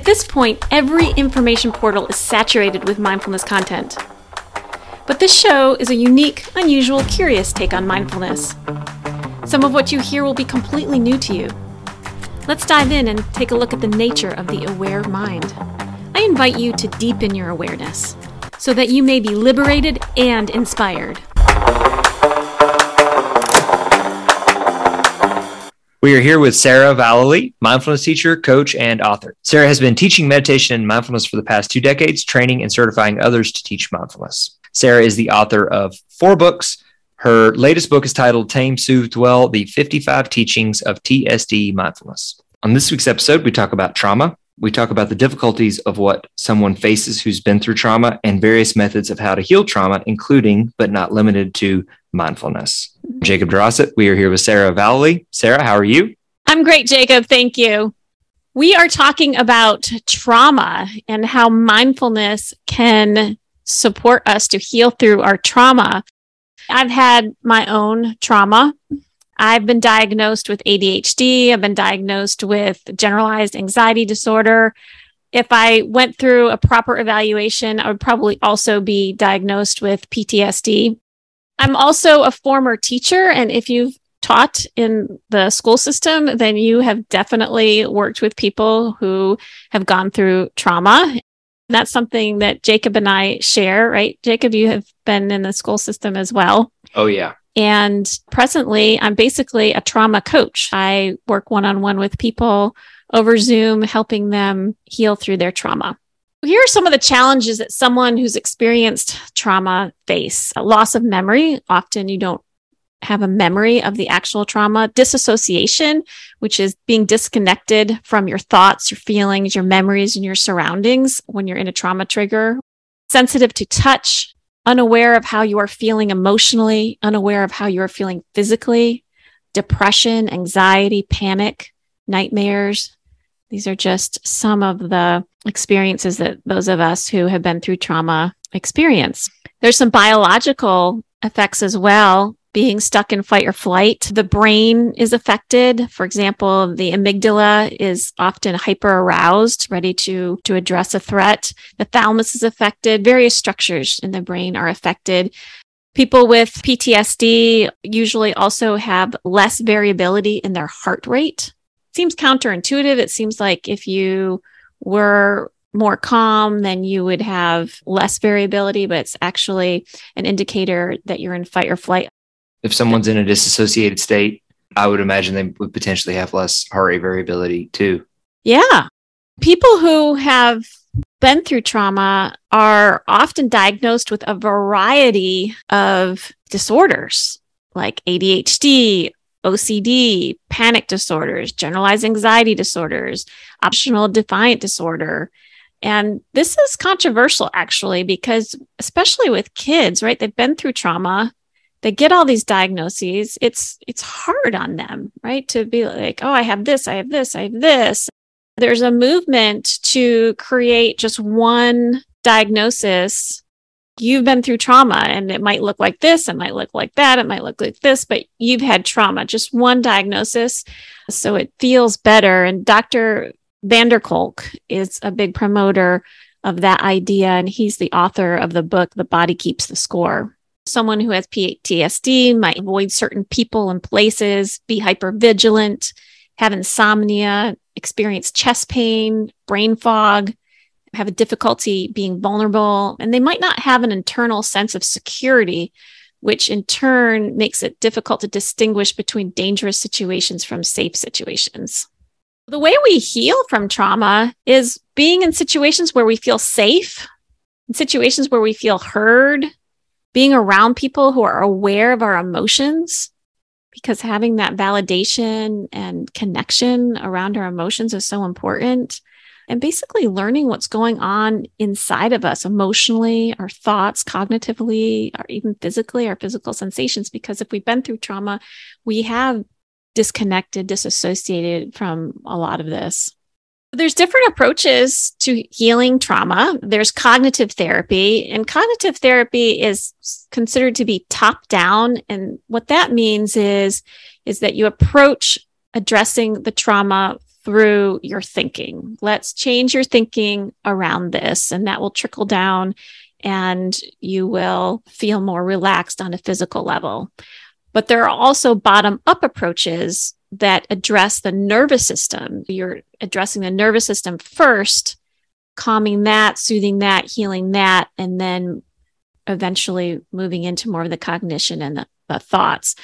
At this point, every information portal is saturated with mindfulness content. But this show is a unique, unusual, curious take on mindfulness. Some of what you hear will be completely new to you. Let's dive in and take a look at the nature of the aware mind. I invite you to deepen your awareness so that you may be liberated and inspired. We are here with Sarah Vallely, mindfulness teacher, coach, and author. Sarah has been teaching meditation and mindfulness for the past two decades, training and certifying others to teach mindfulness. Sarah is the author of four books. Her latest book is titled Tame, Soothe, Dwell The 55 Teachings of TSD Mindfulness. On this week's episode, we talk about trauma. We talk about the difficulties of what someone faces who's been through trauma and various methods of how to heal trauma, including but not limited to mindfulness. Jacob DeRossett, we are here with Sarah Vallely. Sarah, how are you? I'm great, Jacob. Thank you. We are talking about trauma and how mindfulness can support us to heal through our trauma. I've had my own trauma. I've been diagnosed with ADHD. I've been diagnosed with generalized anxiety disorder. If I went through a proper evaluation, I would probably also be diagnosed with PTSD. I'm also a former teacher. And if you've taught in the school system, then you have definitely worked with people who have gone through trauma. That's something that Jacob and I share, right? Jacob, you have been in the school system as well. Oh, yeah. And presently, I'm basically a trauma coach. I work one on one with people over Zoom, helping them heal through their trauma. Here are some of the challenges that someone who's experienced trauma face. A loss of memory. Often you don't have a memory of the actual trauma, disassociation, which is being disconnected from your thoughts, your feelings, your memories, and your surroundings when you're in a trauma trigger, sensitive to touch, unaware of how you are feeling emotionally, unaware of how you are feeling physically, depression, anxiety, panic, nightmares, these are just some of the experiences that those of us who have been through trauma experience. There's some biological effects as well. Being stuck in fight or flight, the brain is affected. For example, the amygdala is often hyper aroused, ready to, to address a threat. The thalamus is affected. Various structures in the brain are affected. People with PTSD usually also have less variability in their heart rate seems counterintuitive. It seems like if you were more calm, then you would have less variability, but it's actually an indicator that you're in fight or flight. If someone's in a disassociated state, I would imagine they would potentially have less heart rate variability too. Yeah. People who have been through trauma are often diagnosed with a variety of disorders like ADHD, OCD, panic disorders, generalized anxiety disorders, oppositional defiant disorder. And this is controversial actually, because especially with kids, right? They've been through trauma. They get all these diagnoses. It's it's hard on them, right? To be like, oh, I have this, I have this, I have this. There's a movement to create just one diagnosis you've been through trauma and it might look like this, it might look like that, it might look like this, but you've had trauma, just one diagnosis. So it feels better. And Dr. Vanderkolk is a big promoter of that idea. And he's the author of the book, The Body Keeps the Score. Someone who has PTSD might avoid certain people and places, be hyper vigilant, have insomnia, experience chest pain, brain fog, have a difficulty being vulnerable, and they might not have an internal sense of security, which in turn makes it difficult to distinguish between dangerous situations from safe situations. The way we heal from trauma is being in situations where we feel safe, in situations where we feel heard, being around people who are aware of our emotions, because having that validation and connection around our emotions is so important and basically learning what's going on inside of us emotionally, our thoughts, cognitively, or even physically, our physical sensations. Because if we've been through trauma, we have disconnected, disassociated from a lot of this. There's different approaches to healing trauma. There's cognitive therapy, and cognitive therapy is considered to be top down. And what that means is, is that you approach addressing the trauma through your thinking. Let's change your thinking around this, and that will trickle down and you will feel more relaxed on a physical level. But there are also bottom up approaches that address the nervous system. You're addressing the nervous system first, calming that, soothing that, healing that, and then eventually moving into more of the cognition and the, the thoughts.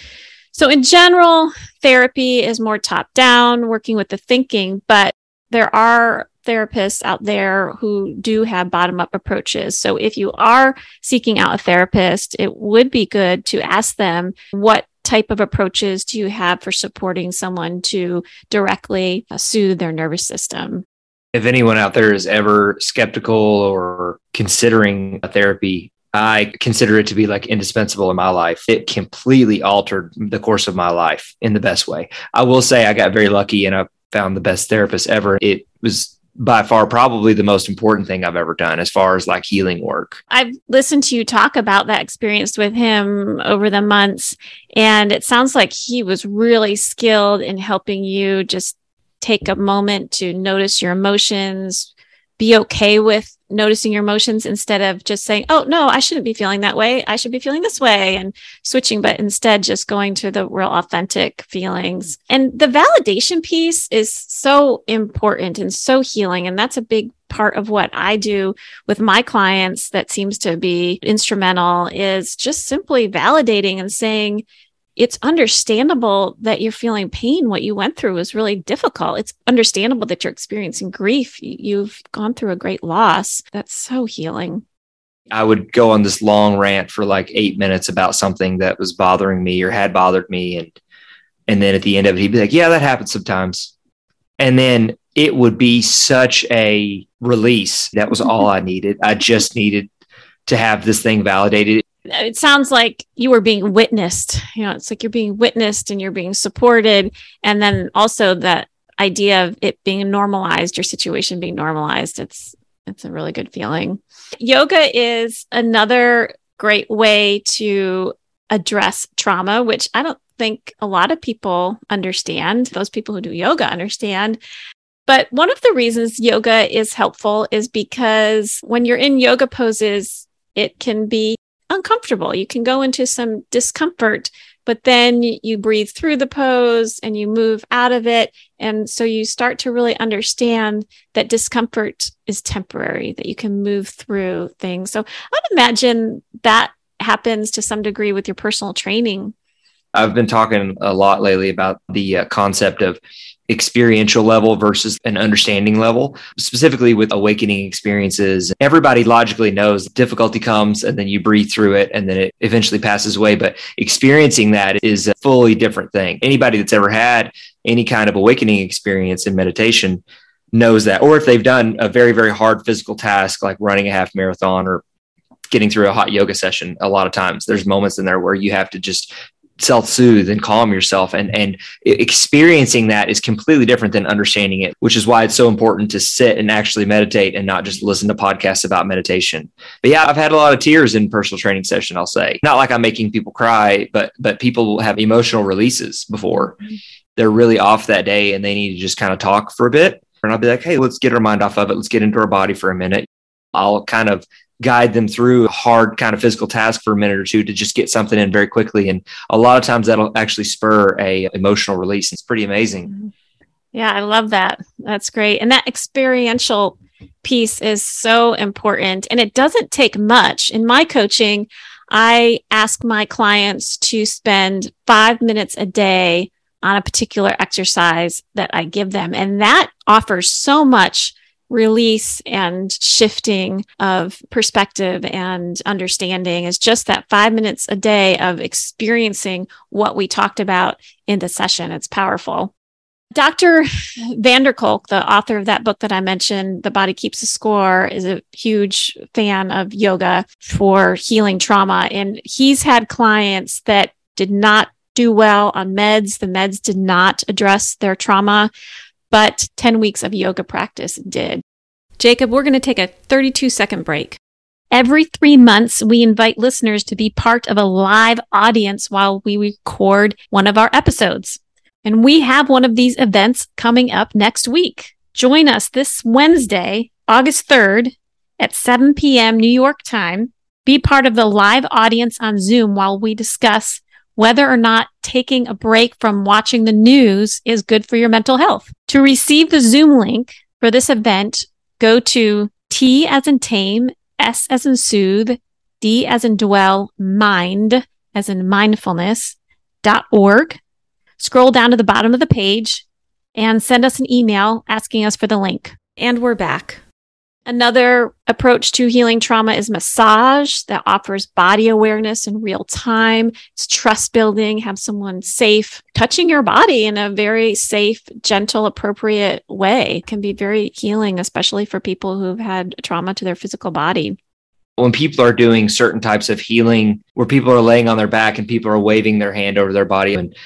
So, in general, therapy is more top down, working with the thinking, but there are therapists out there who do have bottom up approaches. So if you are seeking out a therapist, it would be good to ask them what type of approaches do you have for supporting someone to directly uh, soothe their nervous system? If anyone out there is ever skeptical or considering a therapy, I consider it to be like indispensable in my life. It completely altered the course of my life in the best way. I will say I got very lucky and I found the best therapist ever. It was by far probably the most important thing I've ever done as far as like healing work. I've listened to you talk about that experience with him over the months, and it sounds like he was really skilled in helping you just take a moment to notice your emotions, be okay with noticing your emotions instead of just saying, oh, no, I shouldn't be feeling that way. I should be feeling this way and switching, but instead just going to the real authentic feelings. And the validation piece is so important and so healing. And that's a big part of what I do with my clients that seems to be instrumental is just simply validating and saying, it's understandable that you're feeling pain. What you went through was really difficult. It's understandable that you're experiencing grief. You've gone through a great loss. That's so healing. I would go on this long rant for like eight minutes about something that was bothering me or had bothered me. And, and then at the end of it, he'd be like, yeah, that happens sometimes. And then it would be such a release. That was all mm-hmm. I needed. I just needed to have this thing validated it sounds like you were being witnessed. You know, it's like you're being witnessed and you're being supported. And then also that idea of it being normalized, your situation being normalized. It's it's a really good feeling. Yoga is another great way to address trauma, which I don't think a lot of people understand. Those people who do yoga understand. But one of the reasons yoga is helpful is because when you're in yoga poses, it can be uncomfortable. You can go into some discomfort, but then you breathe through the pose and you move out of it. And so you start to really understand that discomfort is temporary, that you can move through things. So I'd imagine that happens to some degree with your personal training. I've been talking a lot lately about the uh, concept of experiential level versus an understanding level, specifically with awakening experiences. Everybody logically knows difficulty comes and then you breathe through it and then it eventually passes away. But experiencing that is a fully different thing. Anybody that's ever had any kind of awakening experience in meditation knows that. Or if they've done a very, very hard physical task like running a half marathon or getting through a hot yoga session a lot of times there's moments in there where you have to just self-soothe and calm yourself and and experiencing that is completely different than understanding it which is why it's so important to sit and actually meditate and not just listen to podcasts about meditation. But yeah i've had a lot of tears in personal training session i'll say. Not like i'm making people cry but but people have emotional releases before. Mm-hmm. they're really off that day and they need to just kind of talk for a bit. And i'll be like hey let's get our mind off of it. Let's get into our body for a minute. I'll kind of guide them through a hard kind of physical task for a minute or two to just get something in very quickly. And a lot of times that'll actually spur a emotional release. It's pretty amazing. Mm-hmm. yeah i love that. That's great. And that experiential piece is so important. And it doesn't take much. In my coaching i ask my clients to spend 5 minutes a day on a particular exercise that i give them. And that offers so much release and shifting of perspective and understanding is just that five minutes a day of experiencing what we talked about in the session. It's powerful. Dr. Vanderkolk, the author of that book that I mentioned, The Body Keeps the Score, is a huge fan of yoga for healing trauma. And he's had clients that did not do well on meds. The meds did not address their trauma but 10 weeks of yoga practice did. Jacob, we're going to take a 32 second break. Every three months, we invite listeners to be part of a live audience while we record one of our episodes. And we have one of these events coming up next week. Join us this Wednesday, August 3rd at 7 p.m. New York time. Be part of the live audience on Zoom while we discuss whether or not taking a break from watching the news is good for your mental health. To receive the Zoom link for this event, go to T as in tame, S as in soothe, D as in dwell, mind as in mindfulness dot org. Scroll down to the bottom of the page and send us an email asking us for the link. And we're back. Another approach to healing trauma is massage that offers body awareness in real time. It's trust building, have someone safe touching your body in a very safe, gentle, appropriate way. It can be very healing, especially for people who've had trauma to their physical body when people are doing certain types of healing where people are laying on their back and people are waving their hand over their body and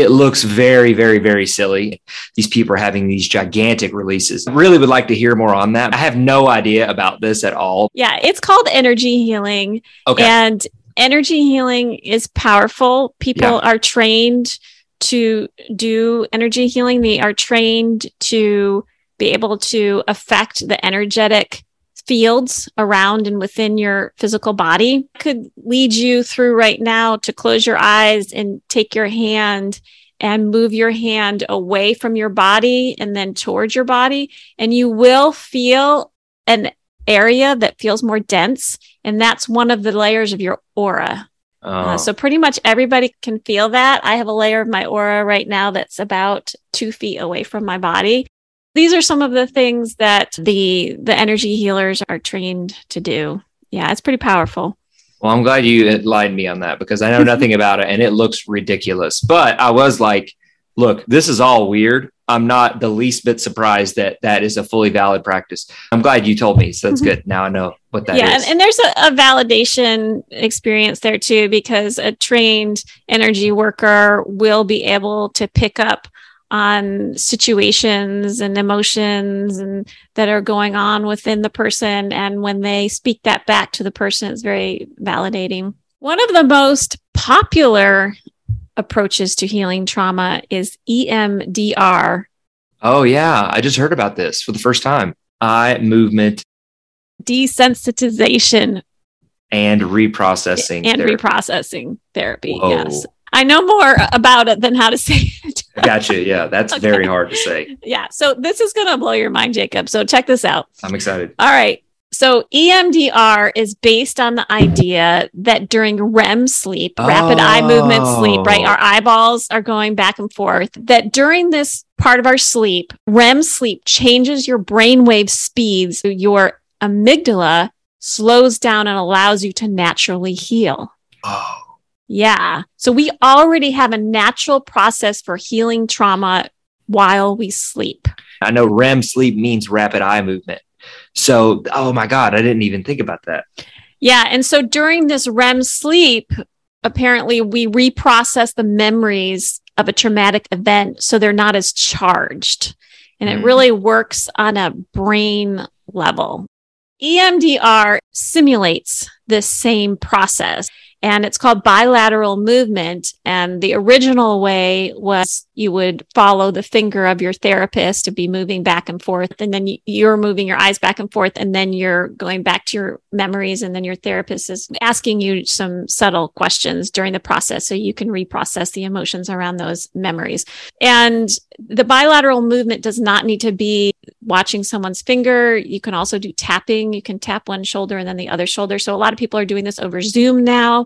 it looks very, very, very silly. These people are having these gigantic releases. I really would like to hear more on that. I have no idea about this at all. Yeah, it's called energy healing. Okay. And energy healing is powerful. People yeah. are trained to do energy healing, they are trained to be able to affect the energetic fields around and within your physical body could lead you through right now to close your eyes and take your hand and move your hand away from your body and then towards your body. And you will feel an area that feels more dense. And that's one of the layers of your aura. Uh, oh. Uh, so pretty much everybody can feel that. I have a layer of my aura right now that's about two feet away from my body these are some of the things that the the energy healers are trained to do. Yeah, it's pretty powerful. Well, I'm glad you enlightened me on that because I know nothing about it and it looks ridiculous. But I was like, look, this is all weird. I'm not the least bit surprised that that is a fully valid practice. I'm glad you told me. So that's mm-hmm. good. Now I know what that yeah, is. and, and there's a, a, validation experience there too, because a trained energy worker will be able to pick up on situations and emotions and that are going on within the person. And when they speak that back to the person it's very validating. One of the most popular approaches to healing trauma is EMDR oh yeah. I just heard about this for the first time. Eye movement. Desensitization. And reprocessing and therapy. reprocessing therapy Whoa. yes I know more about it than how to say it. gotcha. Yeah, that's okay. very hard to say. Yeah. So this is going to blow your mind, Jacob. So check this out. I'm excited. All right. So EMDR is based on the idea that during REM sleep, oh. rapid eye movement oh. sleep, right? Our eyeballs are going back and forth. That during this part of our sleep, REM sleep changes your brainwave speeds. Your amygdala slows down and allows you to naturally heal. Oh. Yeah. So we already have a natural process for healing trauma while we sleep. I know REM sleep means rapid eye movement. So, oh my God, I didn't even think about that. Yeah. And so during this REM sleep, apparently we reprocess the memories of a traumatic event so they're not as charged. And mm. it really works on a brain level. EMDR simulates this same process and it's called bilateral movement. And the original way was you would follow the finger of your therapist to be moving back and forth. And then you're moving your eyes back and forth. And then you're going back to your memories. And then your therapist is asking you some subtle questions during the process so you can reprocess the emotions around those memories. And the bilateral movement does not need to be watching someone's finger. You can also do tapping. You can tap one shoulder and then the other shoulder. So a lot of people are doing this over Zoom now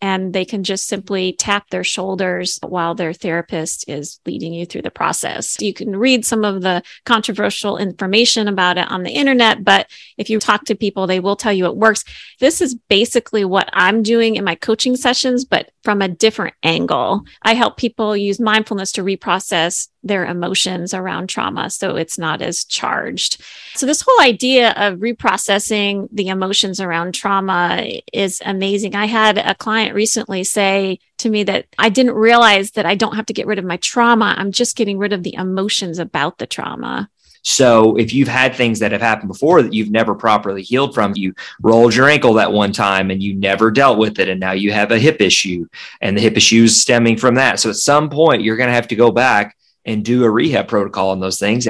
and they can just simply tap their shoulders while their therapist is leading you through the process. You can read some of the controversial information about it on the internet, but if you talk to people, they will tell you it works. This is basically what I'm doing in my coaching sessions, but from a different angle. I help people use mindfulness to reprocess their emotions around trauma so it's not as charged. So, this whole idea of reprocessing the emotions around trauma is amazing. I had a client recently say to me that I didn't realize that I don't have to get rid of my trauma, I'm just getting rid of the emotions about the trauma. So if you've had things that have happened before that you've never properly healed from, you rolled your ankle that one time and you never dealt with it. And now you have a hip issue and the hip issue is stemming from that. So at some point, you're going to have to go back and do a rehab protocol on those things.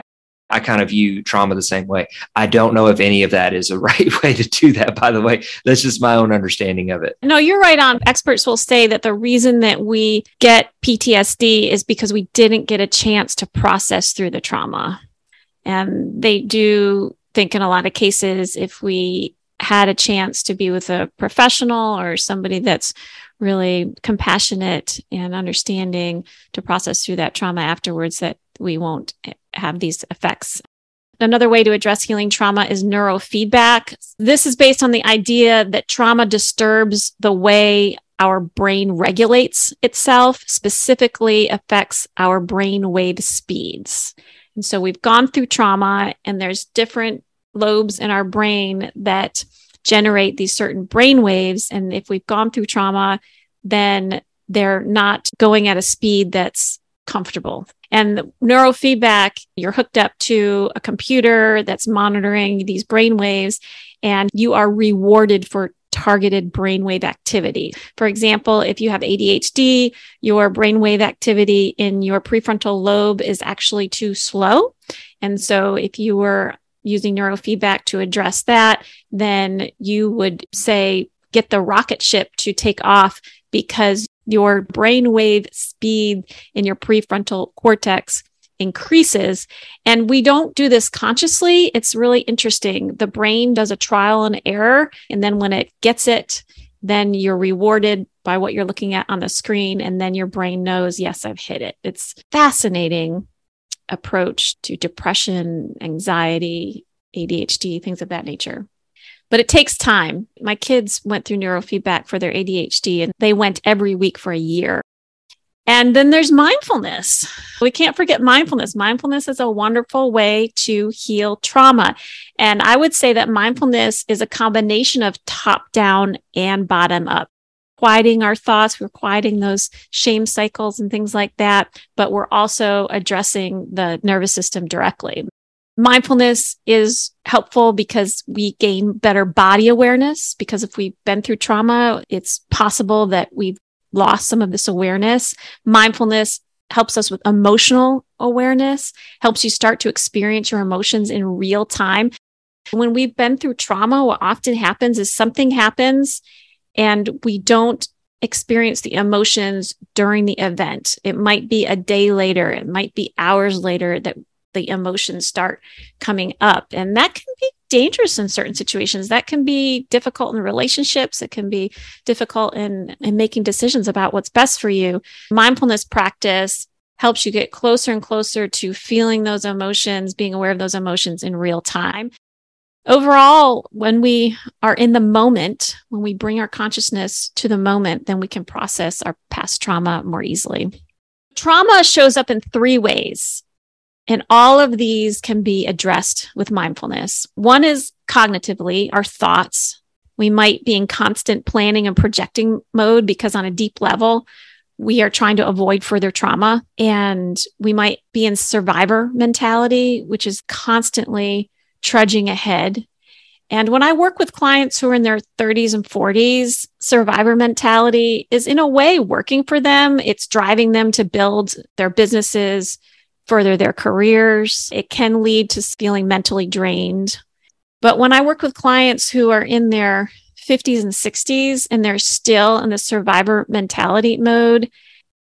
I kind of view trauma the same way. I don't know if any of that is a right way to do that, by the way. That's just my own understanding of it. No, you're right on. Experts will say that the reason that we get PTSD is because we didn't get a chance to process through the trauma. And they do think in a lot of cases, if we had a chance to be with a professional or somebody that's really compassionate and understanding to process through that trauma afterwards, that we won't have these effects. Another way to address healing trauma is neurofeedback. This is based on the idea that trauma disturbs the way our brain regulates itself, specifically affects our brain wave speeds. And so we've gone through trauma, and there's different lobes in our brain that generate these certain brain waves. And if we've gone through trauma, then they're not going at a speed that's comfortable. And neurofeedback, you're hooked up to a computer that's monitoring these brain waves, and you are rewarded for targeted brainwave activity. For example, if you have ADHD, your brainwave activity in your prefrontal lobe is actually too slow. And so if you were using neurofeedback to address that, then you would say, get the rocket ship to take off because your brainwave speed in your prefrontal cortex increases. And we don't do this consciously. It's really interesting. The brain does a trial and error. And then when it gets it, then you're rewarded by what you're looking at on the screen. And then your brain knows, yes, I've hit it. It's fascinating approach to depression, anxiety, ADHD, things of that nature but it takes time. My kids went through neurofeedback for their ADHD and they went every week for a year. And then there's mindfulness. We can't forget mindfulness. Mindfulness is a wonderful way to heal trauma. And I would say that mindfulness is a combination of top down and bottom up. Quieting our thoughts, we're quieting those shame cycles and things like that, but we're also addressing the nervous system directly. Mindfulness is helpful because we gain better body awareness. Because if we've been through trauma, it's possible that we've lost some of this awareness. Mindfulness helps us with emotional awareness, helps you start to experience your emotions in real time. When we've been through trauma, what often happens is something happens and we don't experience the emotions during the event. It might be a day later, it might be hours later that the emotions start coming up. And that can be dangerous in certain situations. That can be difficult in relationships. It can be difficult in, in making decisions about what's best for you. Mindfulness practice helps you get closer and closer to feeling those emotions, being aware of those emotions in real time. Overall, when we are in the moment, when we bring our consciousness to the moment, then we can process our past trauma more easily. Trauma shows up in three ways. And all of these can be addressed with mindfulness. One is cognitively, our thoughts. We might be in constant planning and projecting mode because, on a deep level, we are trying to avoid further trauma. And we might be in survivor mentality, which is constantly trudging ahead. And when I work with clients who are in their 30s and 40s, survivor mentality is in a way working for them. It's driving them to build their businesses, further their careers. It can lead to feeling mentally drained. But when I work with clients who are in their 50s and 60s and they're still in the survivor mentality mode,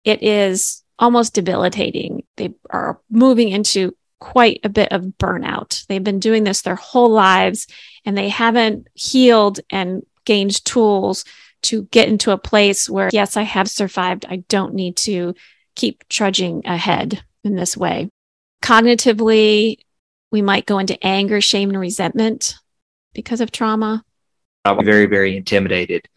it is almost debilitating. They are moving into quite a bit of burnout. They've been doing this their whole lives and they haven't healed and gained tools to get into a place where, yes, I have survived. I don't need to keep trudging ahead in this way. Cognitively, we might go into anger, shame, and resentment because of trauma. I'm very, very intimidated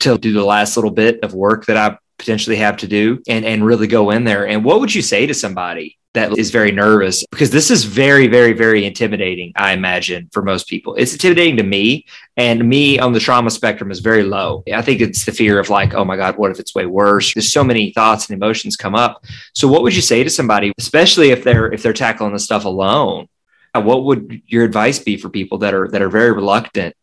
to do the last little bit of work that I potentially have to do and, and really go in there. And what would you say to somebody that is very nervous because this is very, very, very intimidating, I imagine, for most people. It's intimidating to me, and me on the trauma spectrum is very low. I think it's the fear of like, oh my God, what if it's way worse? There's so many thoughts and emotions come up. So what would you say to somebody, especially if they're if they're tackling the stuff alone? What would your advice be for people that are that are very reluctant?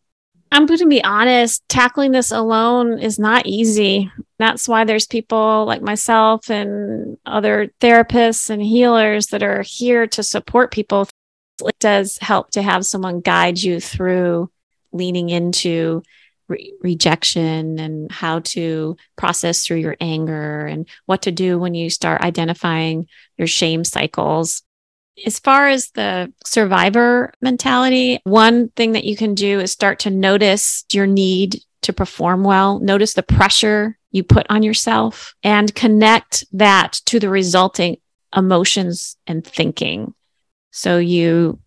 I'm going to be honest, tackling this alone is not easy. That's why there's people like myself and other therapists and healers that are here to support people. It does help to have someone guide you through leaning into re- rejection and how to process through your anger and what to do when you start identifying your shame cycles. As far as the survivor mentality, one thing that you can do is start to notice your need to perform well, notice the pressure you put on yourself, and connect that to the resulting emotions and thinking. So you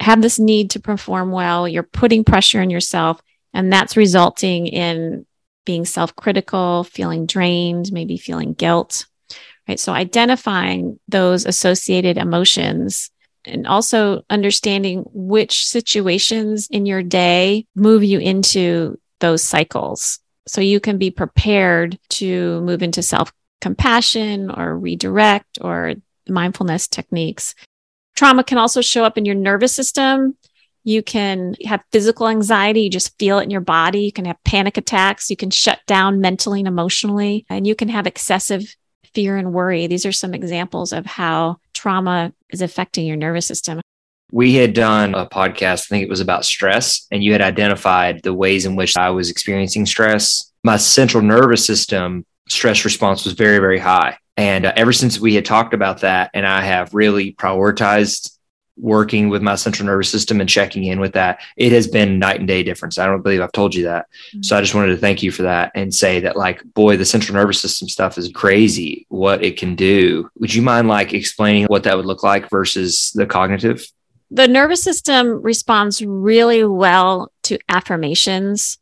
have this need to perform well, you're putting pressure on yourself, and that's resulting in being self critical, feeling drained, maybe feeling guilt right? So identifying those associated emotions and also understanding which situations in your day move you into those cycles. So you can be prepared to move into self compassion or redirect or mindfulness techniques. Trauma can also show up in your nervous system. You can have physical anxiety. You just feel it in your body. You can have panic attacks. You can shut down mentally and emotionally, and you can have excessive fear and worry. These are some examples of how trauma is affecting your nervous system. We had done a podcast, I think it was about stress, and you had identified the ways in which I was experiencing stress. My central nervous system stress response was very, very high. And uh, ever since we had talked about that, and I have really prioritized working with my central nervous system and checking in with that, it has been night and day difference. I don't believe I've told you that. Mm-hmm. So I just wanted to thank you for that and say that like, boy, the central nervous system stuff is crazy what it can do. Would you mind like explaining what that would look like versus the cognitive? The nervous system responds really well to affirmations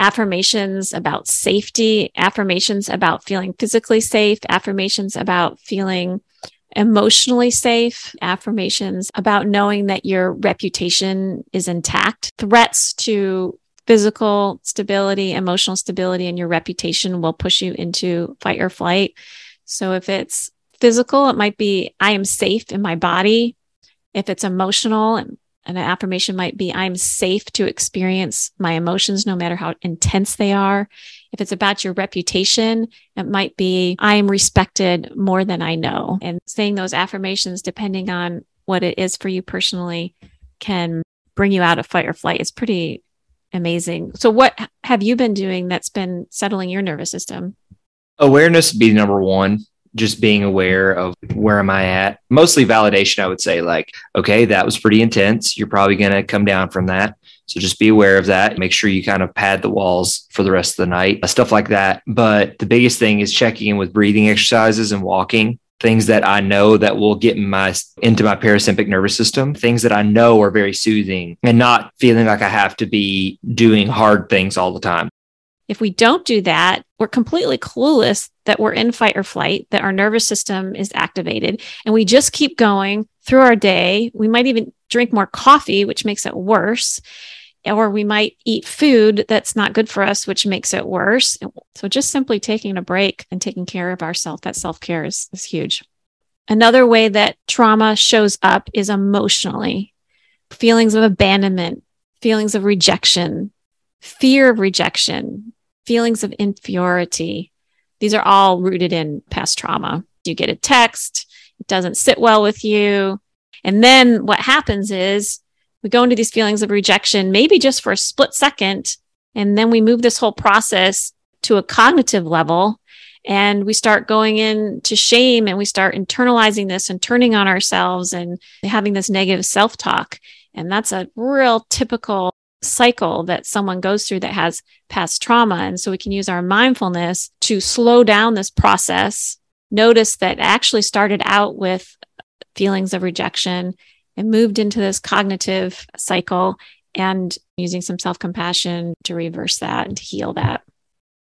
affirmations about safety, affirmations about feeling physically safe, affirmations about feeling emotionally safe affirmations about knowing that your reputation is intact. Threats to physical stability, emotional stability, and your reputation will push you into fight or flight. So if it's physical, it might be, I am safe in my body. If it's emotional, an affirmation might be, I'm safe to experience my emotions no matter how intense they are. If it's about your reputation, it might be, I am respected more than I know. And saying those affirmations, depending on what it is for you personally, can bring you out of fight or flight. It's pretty amazing. So, what have you been doing that's been settling your nervous system? Awareness would be number one just being aware of where am I at. Mostly validation, I would say, like, okay, that was pretty intense. You're probably going to come down from that. So just be aware of that. Make sure you kind of pad the walls for the rest of the night, uh, stuff like that. But the biggest thing is checking in with breathing exercises and walking. Things that I know that will get my into my parasympathetic nervous system, things that I know are very soothing and not feeling like I have to be doing hard things all the time. If we don't do that, we're completely clueless that we're in fight or flight, that our nervous system is activated, and we just keep going through our day. We might even drink more coffee, which makes it worse. Or we might eat food that's not good for us, which makes it worse. So, just simply taking a break and taking care of ourselves, that self care is, is huge. Another way that trauma shows up is emotionally feelings of abandonment, feelings of rejection, fear of rejection, feelings of inferiority. These are all rooted in past trauma. You get a text, it doesn't sit well with you. And then what happens is we go into these feelings of rejection, maybe just for a split second. And then we move this whole process to a cognitive level and we start going into shame and we start internalizing this and turning on ourselves and having this negative self talk. And that's a real typical cycle that someone goes through that has past trauma. And so we can use our mindfulness to slow down this process. Notice that actually started out with feelings of rejection and moved into this cognitive cycle and using some self compassion to reverse that and to heal that.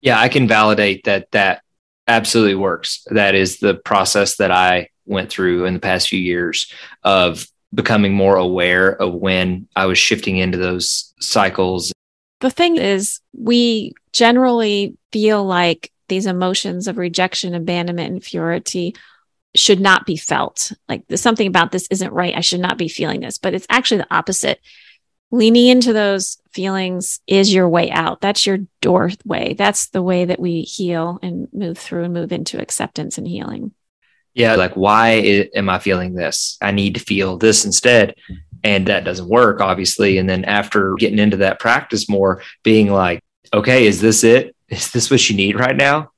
Yeah, I can validate that that absolutely works. That is the process that I went through in the past few years of becoming more aware of when I was shifting into those cycles. The thing is, we generally feel like these emotions of rejection, abandonment, and inferiority should not be felt. Like there's something about this isn't right. I should not be feeling this, but it's actually the opposite. Leaning into those feelings is your way out. That's your doorway. That's the way that we heal and move through and move into acceptance and healing. Yeah. Like, why am I feeling this? I need to feel this instead. And that doesn't work, obviously. And then after getting into that practice more, being like, okay, is this it? Is this what you need right now?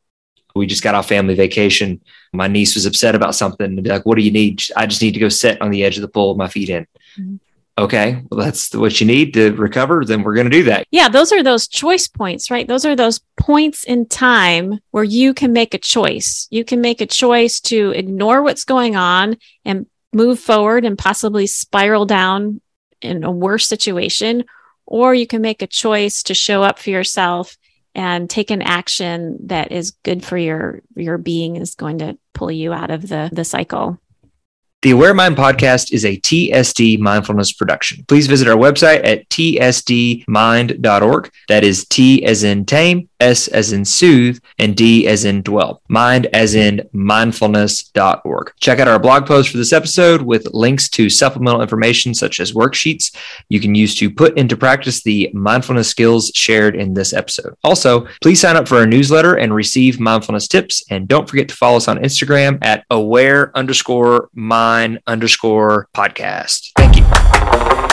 We just got off family vacation. My niece was upset about something and be like, what do you need? I just need to go sit on the edge of the pool with my feet in. Mm-hmm. Okay, well, that's what you need to recover. Then we're going to do that. Yeah, those are those choice points, right? Those are those points in time where you can make a choice. You can make a choice to ignore what's going on and move forward and possibly spiral down in a worse situation. Or you can make a choice to show up for yourself and take an action that is good for your your being is going to pull you out of the the cycle the Aware Mind podcast is a TSD mindfulness production. Please visit our website at tsdmind.org. That is T as in tame, S as in soothe, and D as in dwell. Mind as in mindfulness.org. Check out our blog post for this episode with links to supplemental information such as worksheets you can use to put into practice the mindfulness skills shared in this episode. Also, please sign up for our newsletter and receive mindfulness tips. And don't forget to follow us on Instagram at aware underscore mind underscore podcast. Thank you.